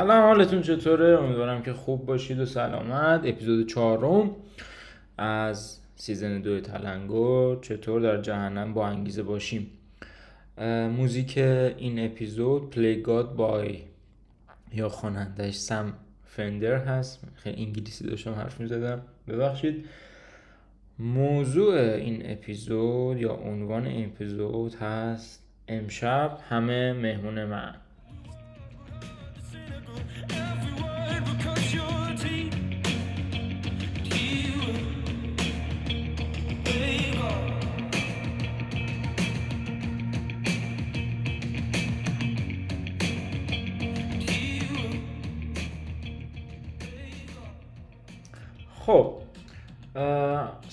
سلام حالتون چطوره؟ امیدوارم که خوب باشید و سلامت. اپیزود چهارم از season دو تلنگر چطور در جهنم با انگیزه باشیم. موزیک این اپیزود Play God by یا خوانندهش Sam Fender هست. خیلی انگلیسی داشتم حرف می‌زدم. ببخشید. موضوع این اپیزود یا عنوان این اپیزود هست امشب همه مهمون من.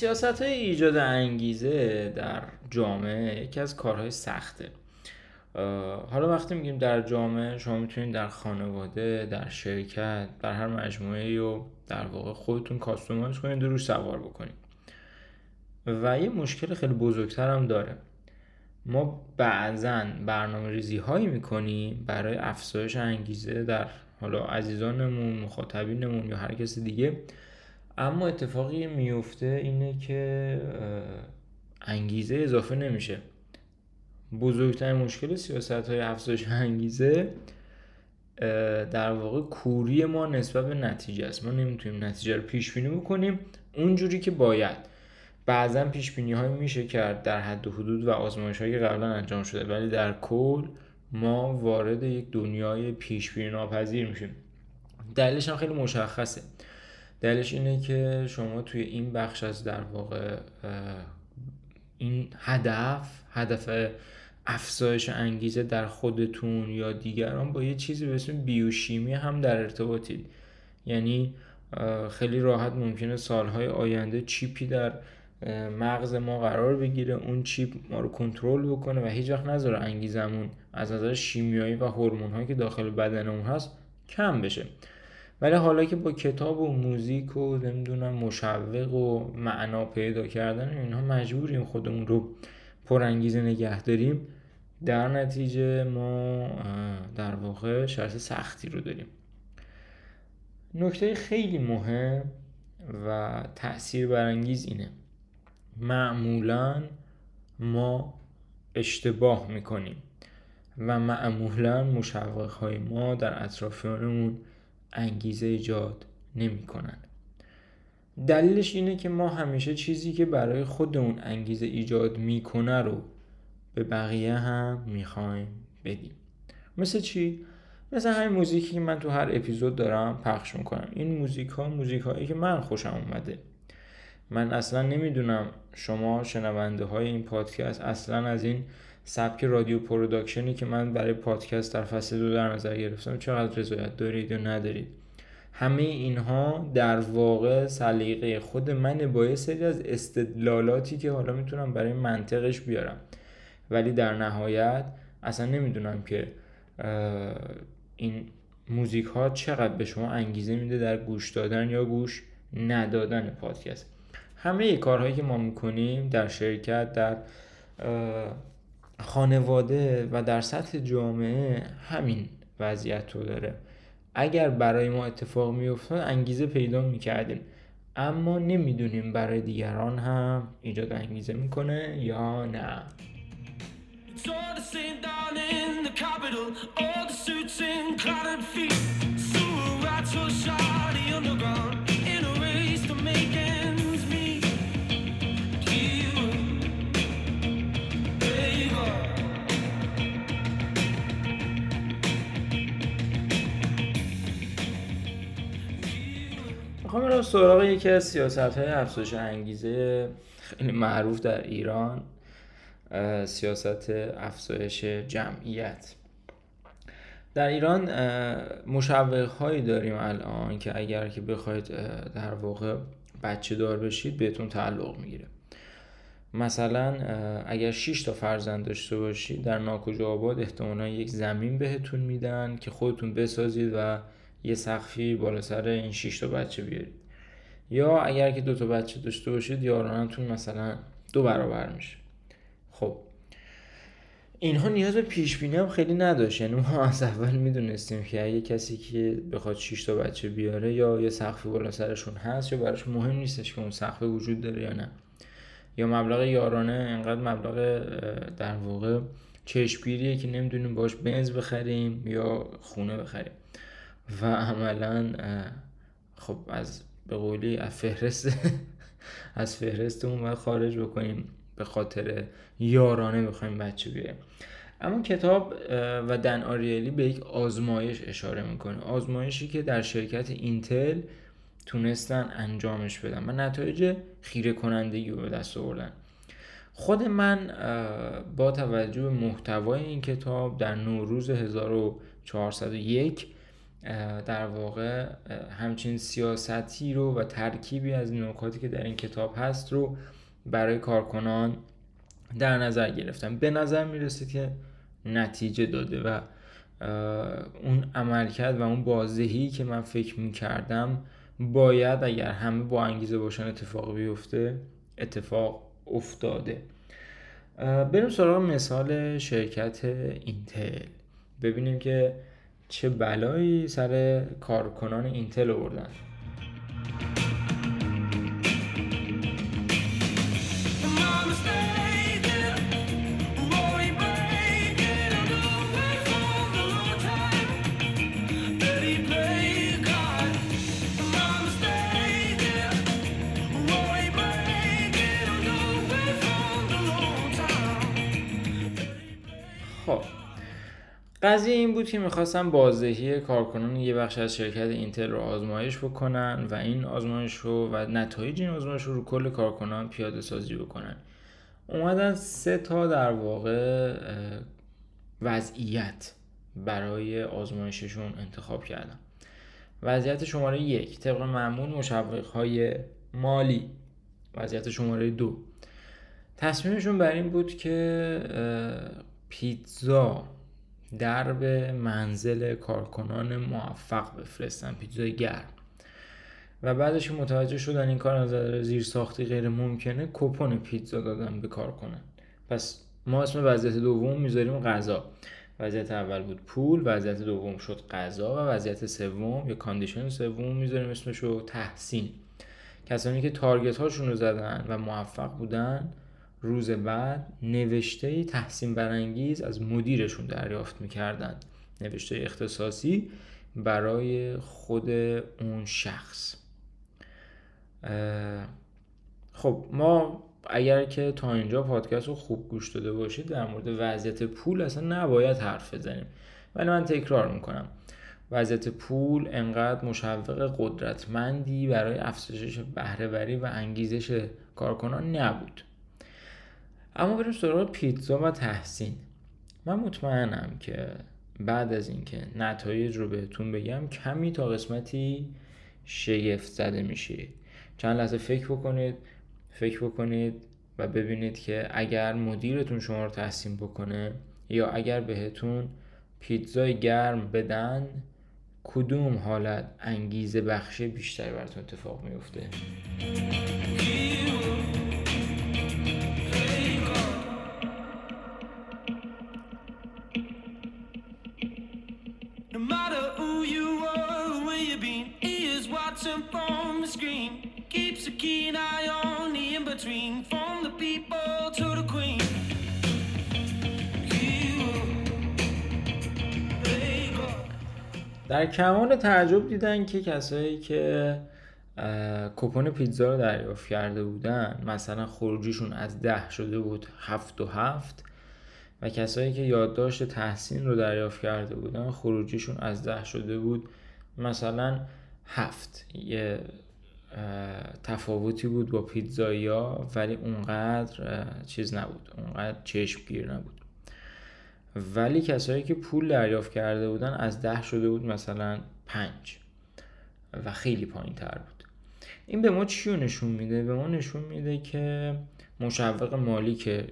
سیاست های ایجاد انگیزه در جامعه یکی از کارهای سخته. حالا وقتی میگیم در جامعه شما می‌تونید در خانواده در شرکت در هر مجموعه و در واقع خودتون کاستومایز کنید و روش سوار بکنید. و یه مشکل خیلی بزرگتر هم داره. ما بعضا برنامه ریزی هایی می‌کنیم برای افزایش انگیزه در حالا عزیزانمون مخاطبینمون یا هر کسی دیگه اما اتفاقی میفته اینه که انگیزه اضافه نمیشه. بزرگترین مشکل سیاست های افزایش انگیزه در واقع کوری ما نسبت به نتیجه است. ما نمی‌تونیم نتیجه رو پیش بینی بکنیم. اونجوری که باید. بعضا پیش بینی های میشه کرد در حد و حدود و آزمایش های قبلا انجام شده ولی در کل ما وارد یک دنیای پیش بینی ناپذیر میشیم. دلیلش هم خیلی مشخصه. دلیلش اینه که شما توی این بخش از در واقع این هدف هدف افزایش انگیزه در خودتون یا دیگران با یه چیزی به اسم بیوشیمی هم در ارتباطید. یعنی خیلی راحت ممکنه سالهای آینده چیپی در مغز ما قرار بگیره اون چیپ ما رو کنترل بکنه و هیچ وقت نذاره انگیزمون از نظر شیمیایی و هورمون که داخل بدنمون هست کم بشه. ولی حالا که با کتاب و موزیک و نمی‌دونم مشوق و معنا پیدا کردن اینها مجبوریم خودمون رو پرانگیزه نگه داریم در نتیجه ما در واقع شرط سختی رو داریم. نکته خیلی مهم و تأثیر برانگیز اینه. معمولا ما اشتباه می‌کنیم و معمولا مشوق های ما در اطرافیانمون انگیزه ایجاد نمی‌کنن. دلیلش اینه که ما همیشه چیزی که برای خودمون انگیزه ایجاد می‌کنه رو به بقیه هم می‌خوایم بدیم. مثل چی؟ مثل همین موزیکی که من تو هر اپیزود دارم پخش می‌کنم. این موزیک ها موزیک هایی که من خوشم اومده. من اصلا نمی‌دونم شما شنونده های این پادکست اصلا از این سبک رادیو production ی که من برای پادکست در فصل دو در نظر گرفتم چقدر رضایت دارید یا ندارید. همه اینها در واقع سلیقه خود من با یه سری از استدلالاتی که حالا می‌تونم برای منطقش بیارم. ولی در نهایت اصلا نمی‌دونم که این موزیک ها چقدر به شما انگیزه میده در گوش دادن یا گوش ندادن پادکست. همه کارهایی که ما می‌کنیم در شرکت در خانواده و در سطح جامعه همین وضعیت رو داره. اگر برای ما اتفاق میافتاد انگیزه پیدا می‌کردیم. اما نمی‌دونیم برای دیگران هم ایجاد انگیزه می‌کنه یا نه. می‌خوام برم سراغ یکی از سیاست های افزایش انگیزه خیلی معروف در ایران سیاست افزایش جمعیت. در ایران مشوق هایی داریم الان که اگر که بخواید در واقع بچه دار بشید بهتون تعلق می‌گیره. مثلا اگر 6 تا فرزند داشته باشید در ناکجا آباد احتمالا یک زمین بهتون میدن که خودتون بسازید و یه سقفی بالا سر این 6 تا بچه بیارید. یا اگر که دو تا بچه داشته باشید یارانتون مثلا دو برابر میشه. خب. اینها نیاز به پیش بینی هم خیلی نداشت. یعنی ما از اول می‌دونستیم که اگه کسی که بخواد 6 تا بچه بیاره یا یه سقفی بالا سرشون هست یا براش مهم نیستش که اون سقف وجود داره یا نه. یا مبلغ یارانه انقدر مبلغ در واقع چشمگیریه که نمی‌دونیم باش بنز بخریم یا خونه بخریم. و عملا خب از به قولی از فهرست از فهرست اون باید خارج بکنیم. به خاطر یارانه بخوایم بچه بیاریم. اما کتاب و دن آریلی به یک آزمایش اشاره می‌کنه. آزمایشی که در شرکت اینتل تونستن انجامش بدن و نتایج خیره کنندگی رو به دست آوردن. خود من با توجه به محتوای این کتاب در نوروز 1401 در واقع همچین سیاستی رو و ترکیبی از نکاتی که در این کتاب هست رو برای کارکنان در نظر گرفتم. به نظر می‌رسه که نتیجه داده و اون عملکرد و اون بازدهی که من فکر می‌کردم باید اگر همه با انگیزه باشن اتفاق بیفته اتفاق افتاده. بریم سراغ مثال شرکت اینتل. ببینیم که چه بلایی سر کارکنان اینتل آوردن؟ قضیه این بود که می‌خواستم بازدهی کارکنان یه بخش از شرکت اینتل رو آزمایش بکنن و این آزمایش رو و نتایج این آزمایش رو رو کل کارکنان پیاده سازی بکنن. اومدن سه تا در واقع وضعیت برای آزمایششون انتخاب کردن. وضعیت شماره یک طبق معمول مشوق های مالی. وضعیت شماره دو. تصمیمشون بر این بود که پیتزا درب منزل کارکنان موفق بفرستن. پیتزای گرم. و بعدش که متوجه شدن این کار از زیر ساختی غیر ممکنه کپون پیتزا دادن به کارکنان. پس ما اسم وضعیت دوم می‌ذاریم غذا. وضعیت اول بود پول وضعیت دوم شد غذا و وضعیت سوم یا کاندیشن سوم می‌ذاریم رو تحسین. کسانی که تارگت هاشون رو زدن و موفق بودن روز بعد نوشته تحسین برانگیز از مدیرشون دریافت می‌کردن. نوشته اختصاصی برای خود اون شخص. خب ما اگر که تا اینجا پادکست رو خوب گوش داده باشید در مورد وضعیت پول اصلا نباید حرف بزنیم. ولی من تکرار می‌کنم. وضعیت پول انقدر مشوق قدرتمندی برای افزایش بهرهوری و انگیزش کارکنان نبود. اما بریم سراغ پیتزا و تحسین. من مطمئنم که بعد از اینکه نتایج رو بهتون بگم کمی تا قسمتی شگفت زده میشه چند لحظه فکر بکنید فکر بکنید و ببینید که اگر مدیرتون شما رو تحسین بکنه یا اگر بهتون پیتزای گرم بدن کدوم حالت انگیزه بخشی بیشتری براتون اتفاق میفته؟ در کمال تعجب دیدن که کسایی که کپون پیتزا رو دریافت کرده بودن مثلا خروجیشون از ده شده بود هفت و هفت و کسایی که یادداشت تحسین رو دریافت کرده بودن خروجیشون از ده شده بود مثلا هفت. یه تفاوتی بود با پیتزایا ولی اونقدر چیز نبود. اونقدر چشمگیر نبود. ولی کسایی که پول دریافت کرده بودن از ده شده بود مثلا پنج. و خیلی پایین تر بود. این به ما چی نشون میده؟ به ما نشون میده که مشوق مالی که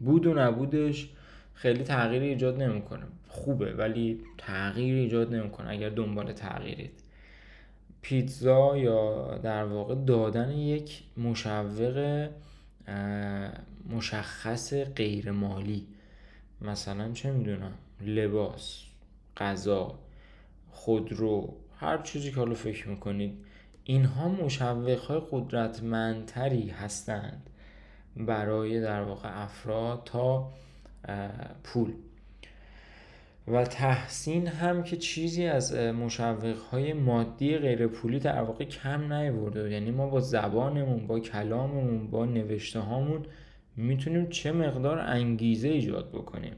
بود و نبودش خیلی تغییری ایجاد نمی‌کنه. خوبه ولی تغییر ایجاد نمی‌کنه. اگر دنبال تغییرید. پیتزا یا در واقع دادن یک مشوق مشخص غیر مالی مثلا چه می‌دونم لباس غذا خودرو هر چیزی که حالا فکر می‌کنید. اینها مشوق های قدرتمندتری هستند برای در واقع افراد تا پول. و تحسین هم که چیزی از مشوق های مادی غیر پولی در واقع کم نیورده. یعنی ما با زبانمون با کلاممون با نوشته هامون می‌تونیم چه مقدار انگیزه ایجاد بکنیم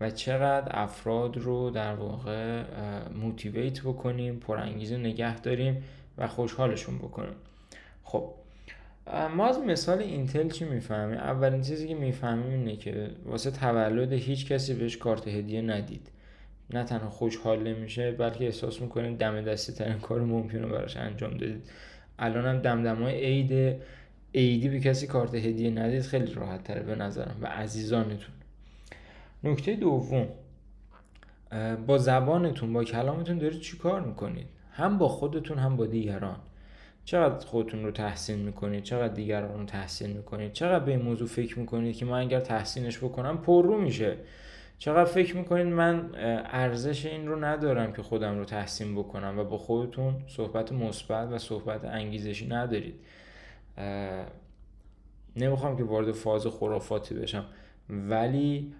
و چقدر افراد رو در واقع موتیویت بکنیم پر انگیزه نگه داریم و خوشحالشون بکنیم. خب ما از مثال اینتل چی می‌فهمیم؟ اولین چیزی که می‌فهمیم اینه که واسه تولد هیچ کسی بهش کارت هدیه ندید. نه تنها خوشحال نمیشه بلکه احساس می‌کنیم دم دستی ترین کار ممکنه براش انجام دادید. الان هم دمدمای عید عیدی به کسی کارت هدیه ندید خیلی راحت تره به نظرم و عزیزانتون. نکته دوم با زبانتون با کلامتون دارید چی کار می‌کنید؟ هم با خودتون هم با دیگران. چقدر خودتون رو تحسین می‌کنید چقدر دیگران رو تحسین می‌کنید چقدر به این موضوع فکر می‌کنید که من اگر تحسینش بکنم پر رو میشه؟ چقدر فکر می‌کنید من ارزش این رو ندارم که خودم رو تحسین بکنم و با خودتون صحبت مثبت و صحبت انگیزشی ندارید. نمی‌خوام که وارد فاز خرافاتی بشم ولی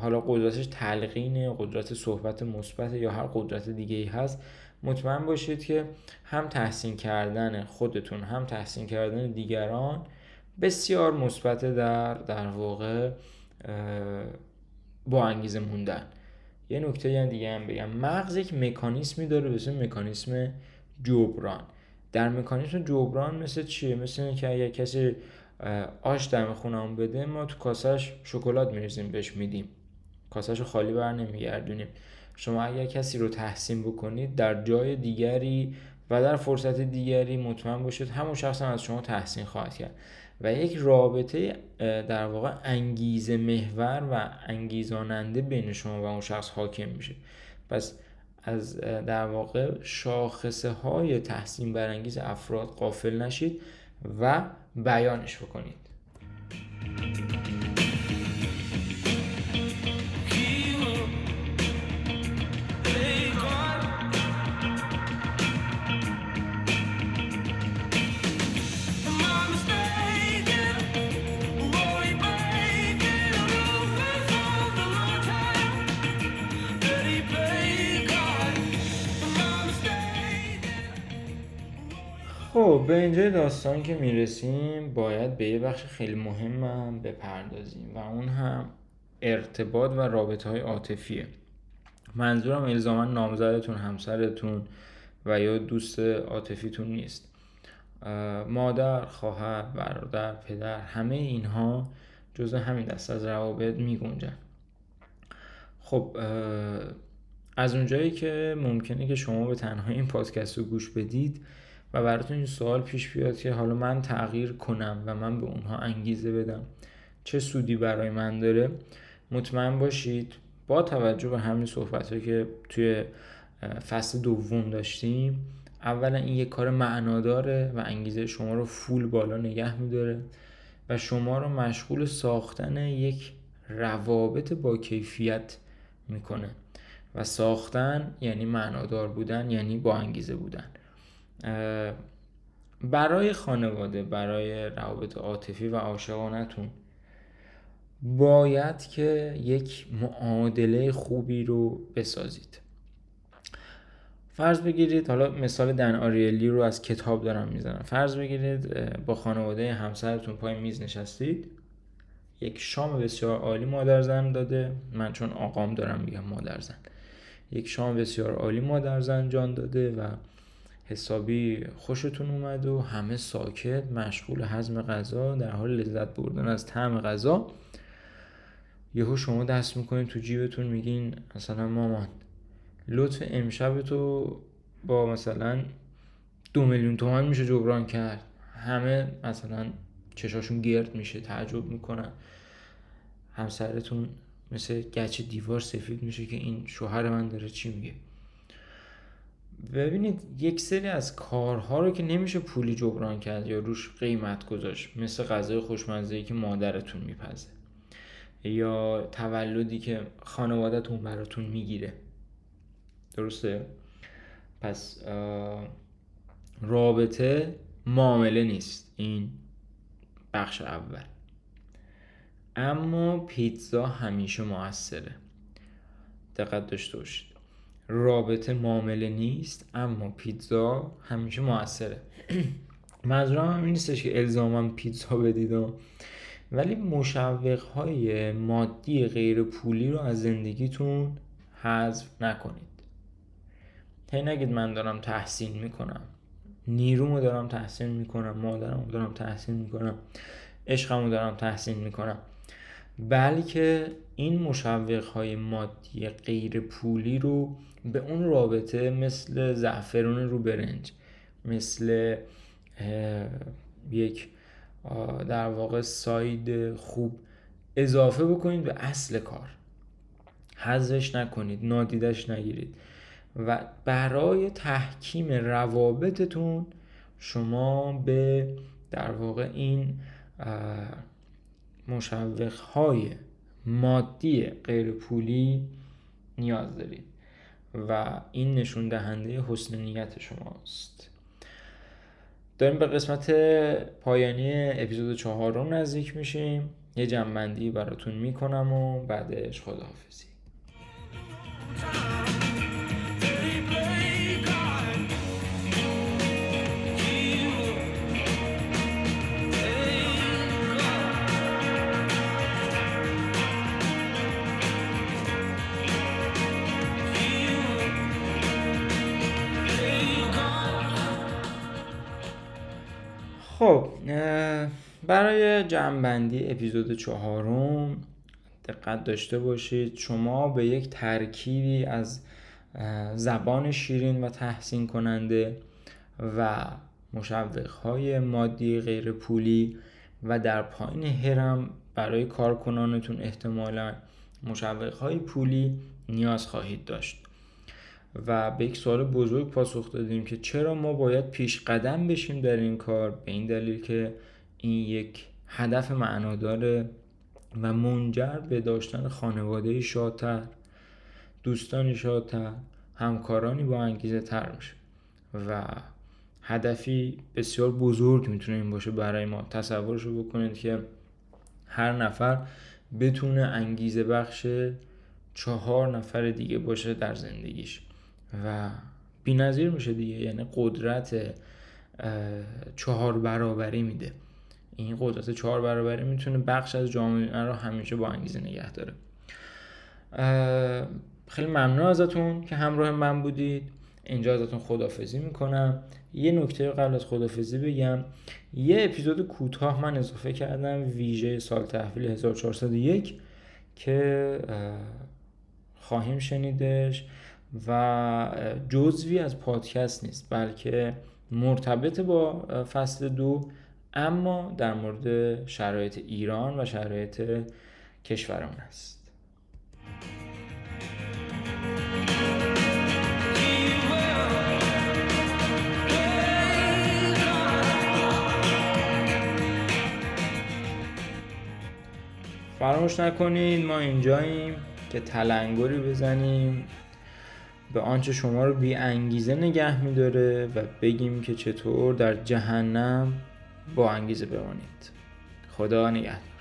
حالا قدرتش تلقین قدرت صحبت مثبت یا هر قدرت دیگه ای هست. مطمئن باشید که هم تحسین کردن خودتون هم تحسین کردن دیگران بسیار مثبت در در واقع با انگیزه موندن. یه نکته یه دیگه هم بگم. مغز یک مکانیسمی داره به اسم مکانیسم جبران. در مکانیسم جبران مثل چیه مثل اینکه اگر کسی آش دم خونمون بده ما تو کاسش شکلات میریزیم بهش میدیم. کاسش خالی بر نمیگردونیم. شما اگر کسی رو تحسین بکنید در جای دیگری و در فرصت دیگری مطمئن باشید همون شخص هم از شما تحسین خواهد کرد. و یک رابطه در واقع انگیزه محور و انگیزاننده بین شما و اون شخص حاکم میشه. پس از در واقع شاخصه های تحسین برانگیز افراد قافل نشید و بیانش بکنید. به اینجای داستان که می‌رسیم باید به یه بخش خیلی مهم هم بپردازیم و اون هم ارتباط و رابطه های عاطفیه. منظورم الزاما نامزدتون همسرتون و یا دوست عاطفیتون نیست. مادر، خواهر، برادر، پدر همه اینها جزء همین دست از روابط می گنجن خب از اونجایی که ممکنه که شما به تنهایی این پادکست رو گوش بدید و براتون این سوال پیش بیاد که حالا من تغییر کنم و من به اونها انگیزه بدم. چه سودی برای من داره؟ مطمئن باشید با توجه به همین صحبت که توی فصل دوم داشتیم اولا این یک کار معناداره و انگیزه شما رو فول بالا نگه میداره و شما رو مشغول ساختن یک روابط با کیفیت می‌کنه. و ساختن یعنی معنادار بودن یعنی با انگیزه بودن. برای خانواده برای روابط عاطفی و عاشقانتون باید که یک معادله خوبی رو بسازید. فرض بگیرید حالا مثال دن آریلی رو از کتاب دارم می‌زنم. فرض بگیرید با خانواده همسرتون پای میز نشستید. یک شام بسیار عالی مادر زن داده. من چون آقام دارم میگم مادر زن. یک شام بسیار عالی مادر زن جان داده و حسابی خوشتون اومد و همه ساکت مشغول هضم غذا در حال لذت بردن از طعم غذا. یهو شما دست می‌کنید تو جیبتون میگین مثلا مامان لطف امشب تو با مثلا دو میلیون تومن میشه جبران کرد. همه مثلا چشاشون گرد میشه تعجب می‌کنن. همسرتون مثل گچ دیوار سفید میشه که این شوهر من داره چی میگه؟ ببینید یک سری از کارها رو که نمیشه پولی جبران کرد یا روش قیمت گذاشت مثل غذای خوشمزه که مادرتون میپزه یا تولدی که خانوادهتون براتون می‌گیره. درسته؟ پس رابطه معامله نیست. این بخش اول. اما پیتزا همیشه موثره. دقت داشته باشید. رابطه معامله نیست اما پیتزا همیشه موثره. منظورم هم نیستش که الزاما پیتزا بدید ولی مشوق های مادی غیر پولی رو از زندگیتون حذف نکنید. هی نگید من دارم تحسین می‌کنم. نیرومو دارم تحسین می‌کنم مادرمو دارم تحسین می‌کنم عشقمو دارم تحسین می‌کنم. بلکه این مشوق های مادی غیر پولی رو به اون رابطه مثل زعفرون رو برنج مثل یک در واقع ساید خوب اضافه بکنید به اصل کار. حذفش نکنید نادیدش نگیرید. و برای تحکیم روابطتون شما به در واقع این مشوق های مادی غیر پولی نیاز دارید و این نشون دهنده حسن نیت شماست. داریم به قسمت پایانی اپیزود چهارم نزدیک میشیم. یه جنبندی براتون می‌کنم و بعدش خداحافظی. خب برای جمعبندی اپیزود چهارم دقت داشته باشید. شما به یک ترکیبی از زبان شیرین و تحسین کننده و های مادی غیر پولی و در پایین هرم برای کارکنانتون احتمالا های پولی نیاز خواهید داشت. و به یک سوال بزرگ پاسخ دادیم که چرا ما باید پیش قدم بشیم در این کار؟ به این دلیل که این یک هدف معنادار و منجر به داشتن خانواده شادتر دوستانی شادتر همکارانی با انگیزه تر میشه و هدفی بسیار بزرگ می‌تونه این باشه برای ما. تصورش رو بکنید که هر نفر بتونه انگیزه بخش چهار نفر دیگه باشه در زندگیش. و نظیر میشه دیگه یعنی قدرت چهار برابری میده. این قدرت چهار برابری می‌تونه بخش از جامعه رو همیشه با انگیزه نگه داره. خیلی ممنون ازتون که همراه من بودید. اینجا ازتون خدافزی می‌کنم. یه نکته قبل از خدافزی بگم. یه اپیزود کوتاه من اضافه کردم ویژه سال تحویل 1401 که خواهیم شنیدش. و جزوی از پادکست نیست بلکه مرتبط با فصل دو اما در مورد شرایط ایران و شرایط کشورمان است. فراموش نکنید ما اینجاییم که تلنگری بزنیم. به آنچه شما رو بی انگیزه نگه میداره و بگیم که چطور در جهنم با انگیزه بمانید. خدا نگهدار.